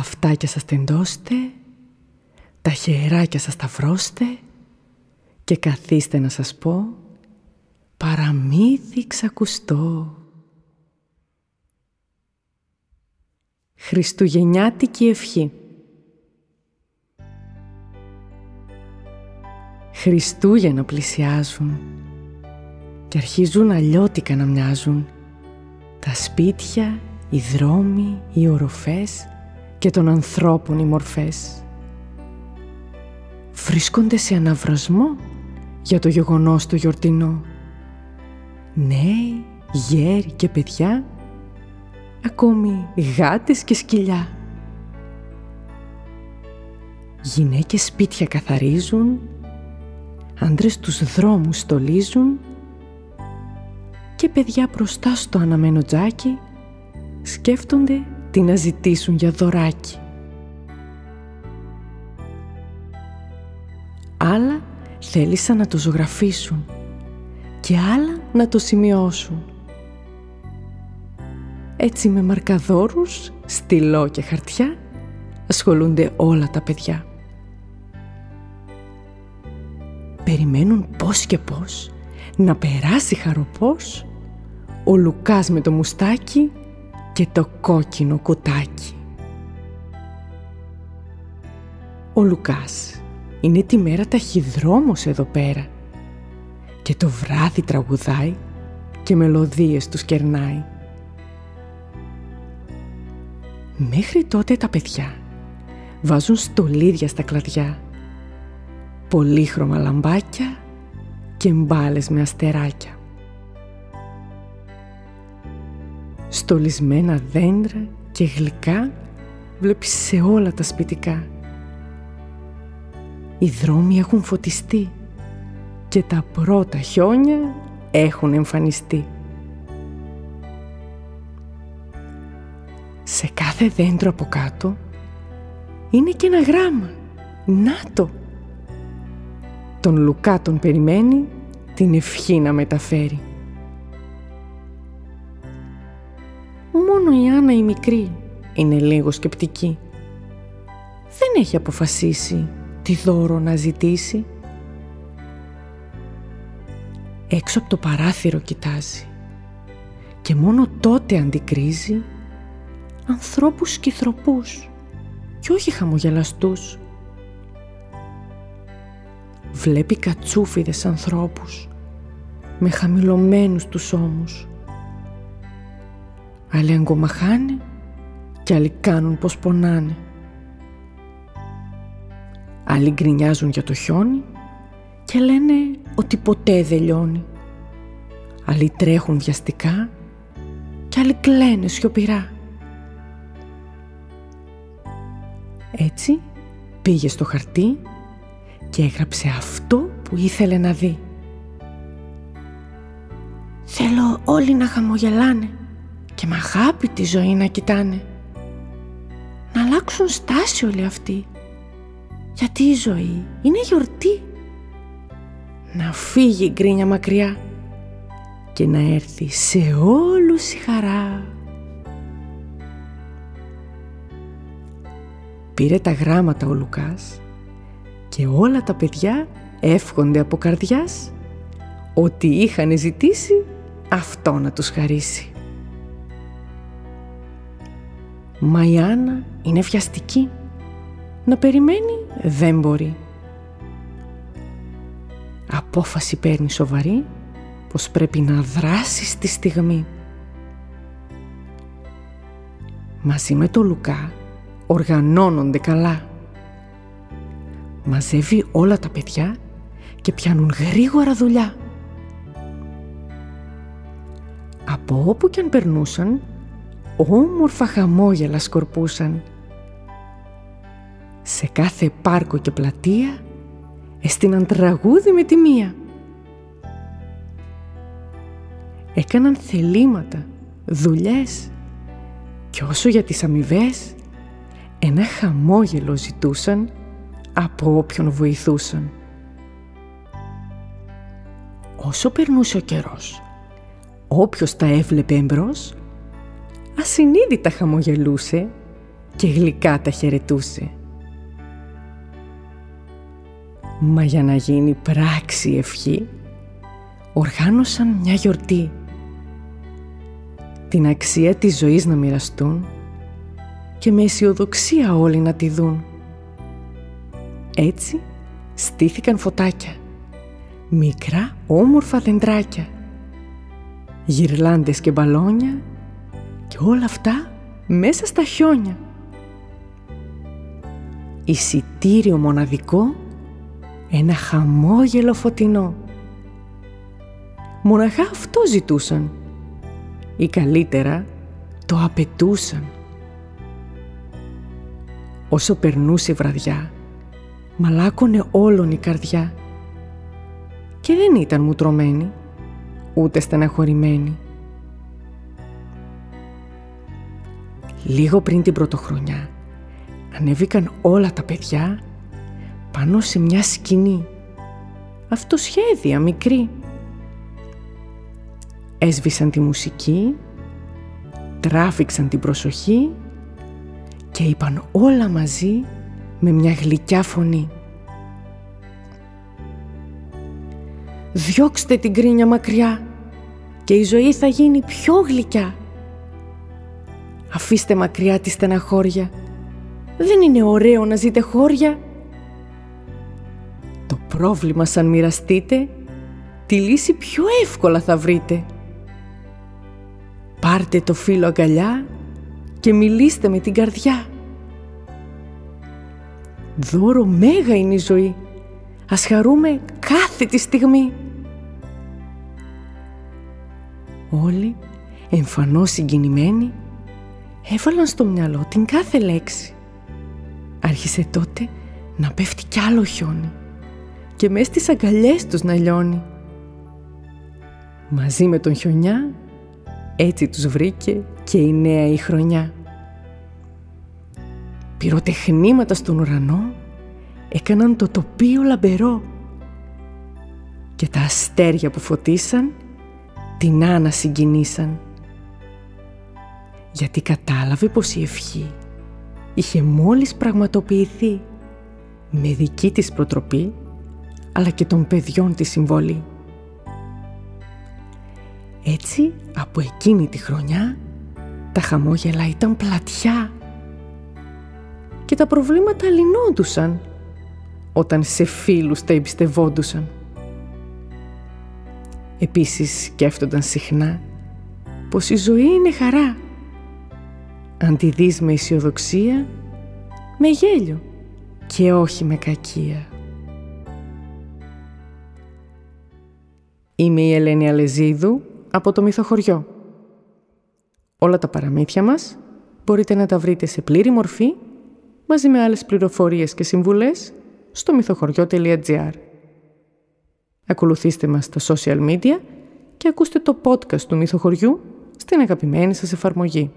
αυτάκια σας τεντώστε, τα χεράκια σας σταυρώστε και καθίστε να σας πω παραμύθι ξακουστό. Χριστουγεννιάτικη ευχή Χριστούγεννα πλησιάζουν και αρχίζουν αλλιώτικα να μοιάζουν τα σπίτια, οι δρόμοι, οι οροφές και των ανθρώπων οι μορφές. Βρίσκονται σε αναβρασμό για το γεγονός το γιορτινό. Νέοι, γέροι και παιδιά, ακόμη γάτες και σκυλιά. Γυναίκες σπίτια καθαρίζουν, άντρες τους δρόμους στολίζουν και παιδιά μπροστά στο αναμένο τζάκι σκέφτονται τι να ζητήσουν για δωράκι. Άλλα θέλησαν να το ζωγραφίσουν και άλλα να το σημειώσουν. Έτσι με μαρκαδόρους, στυλό και χαρτιά ασχολούνται όλα τα παιδιά. Περιμένουν πώς και πώς να περάσει χαροπός ο Λουκάς με το μουστάκι και το κόκκινο κουτάκι. Ο Λουκάς είναι τη μέρα ταχυδρόμος εδώ πέρα και το βράδυ τραγουδάει και μελωδίες τους κερνάει. Μέχρι τότε τα παιδιά βάζουν στολίδια στα κλαδιά, πολύχρωμα λαμπάκια και μπάλες με αστεράκια. Στολισμένα δέντρα και γλυκά βλέπεις σε όλα τα σπιτικά. Οι δρόμοι έχουν φωτιστεί και τα πρώτα χιόνια έχουν εμφανιστεί. Σε κάθε δέντρο από κάτω είναι και ένα γράμμα. Να το! Τον Λουκά τον περιμένει την ευχή να μεταφέρει. Μόνο η Άννα η μικρή είναι λίγο σκεπτική. Δεν έχει αποφασίσει τι δώρο να ζητήσει. Έξω από το παράθυρο κοιτάζει και μόνο τότε αντικρίζει ανθρώπους σκυθροπούς και όχι χαμογελαστούς. Βλέπει κατσούφιδες ανθρώπους με χαμηλωμένους τους ώμους Άλλοι αγκομαχάνε και άλλοι κάνουν πως πονάνε. Άλλοι γκρινιάζουν για το χιόνι και λένε ότι ποτέ δεν λιώνει. Άλλοι τρέχουν βιαστικά και άλλοι κλαίνε σιωπηρά. Έτσι πήγε στο χαρτί και έγραψε αυτό που ήθελε να δει. Θέλω όλοι να χαμογελάνε και με αγάπη τη ζωή να κοιτάνε. Να αλλάξουν στάση όλοι αυτοί. Γιατί η ζωή είναι γιορτή. Να φύγει η γκρίνια μακριά και να έρθει σε όλους η χαρά. Πήρε τα γράμματα ο Λουκάς και όλα τα παιδιά εύχονται από καρδιάς ότι είχαν ζητήσει αυτό να τους χαρίσει. Μα η Άννα είναι βιαστική. Να περιμένει δεν μπορεί. Απόφαση παίρνει σοβαρή πως πρέπει να δράσει στη στιγμή. Μαζί με το Λουκά οργανώνονται καλά. Μαζεύει όλα τα παιδιά και πιάνουν γρήγορα δουλειά. Από όπου και αν περνούσαν όμορφα χαμόγελα σκορπούσαν. Σε κάθε πάρκο και πλατεία έστειναν τραγούδι με τη μία. Έκαναν θελήματα, δουλειές και όσο για τις αμοιβές, ένα χαμόγελο ζητούσαν από όποιον βοηθούσαν. Όσο περνούσε ο καιρός, όποιος τα έβλεπε εμπρός, ασυνείδητα χαμογελούσε και γλυκά τα χαιρετούσε. Μα για να γίνει πράξη ευχή, οργάνωσαν μια γιορτή. Την αξία της ζωής να μοιραστούν και με αισιοδοξία όλοι να τη δουν. Έτσι στήθηκαν φωτάκια, μικρά όμορφα δεντράκια, γυρλάντες και μπαλόνια και όλα αυτά μέσα στα χιόνια. Εισιτήριο μοναδικό, ένα χαμόγελο φωτεινό. Μοναχά αυτό ζητούσαν. Ή καλύτερα το απαιτούσαν. Όσο περνούσε βραδιά, μαλάκωνε όλον η καρδιά. Και δεν ήταν μουτρωμένη, ούτε στεναχωρημένη. Λίγο πριν την πρωτοχρονιά, ανέβηκαν όλα τα παιδιά πάνω σε μια σκηνή. Αυτοσχέδια μικρή. Έσβησαν τη μουσική, τράφηξαν την προσοχή και είπαν όλα μαζί με μια γλυκιά φωνή. «Διώξτε την κρίνια μακριά και η ζωή θα γίνει πιο γλυκιά. Αφήστε μακριά τη στεναχώρια. Δεν είναι ωραίο να ζείτε χώρια. Το πρόβλημα σαν μοιραστείτε, τη λύση πιο εύκολα θα βρείτε. Πάρτε το φύλλο αγκαλιά και μιλήστε με την καρδιά. Δώρο μέγα είναι η ζωή. Ας χαρούμε κάθε τη στιγμή. Όλοι, εμφανώς συγκινημένοι, έβαλαν στο μυαλό την κάθε λέξη. Άρχισε τότε να πέφτει κι άλλο χιόνι και μες στις αγκαλιές τους να λιώνει. Μαζί με τον χιονιά έτσι τους βρήκε και η νέα η χρονιά. Πυροτεχνήματα στον ουρανό έκαναν το τοπίο λαμπερό και τα αστέρια που φωτίσαν την Άννα συγκινήσαν γιατί κατάλαβε πως η ευχή είχε μόλις πραγματοποιηθεί με δική της προτροπή αλλά και των παιδιών της συμβολή. Έτσι, από εκείνη τη χρονιά, τα χαμόγελα ήταν πλατιά και τα προβλήματα λυνόντουσαν όταν σε φίλους τα εμπιστευόντουσαν. Επίσης σκέφτονταν συχνά πως η ζωή είναι χαρά. Αν τη δεις με αισιοδοξία, με γέλιο και όχι με κακία. Είμαι η Ελένη Αλεζίδου από το Μυθοχωριό. Όλα τα παραμύθια μας μπορείτε να τα βρείτε σε πλήρη μορφή μαζί με άλλες πληροφορίες και συμβουλές στο μυθοχωριό.gr. Ακολουθήστε μας στα social media και ακούστε το podcast του Μυθοχωριού στην αγαπημένη σας εφαρμογή.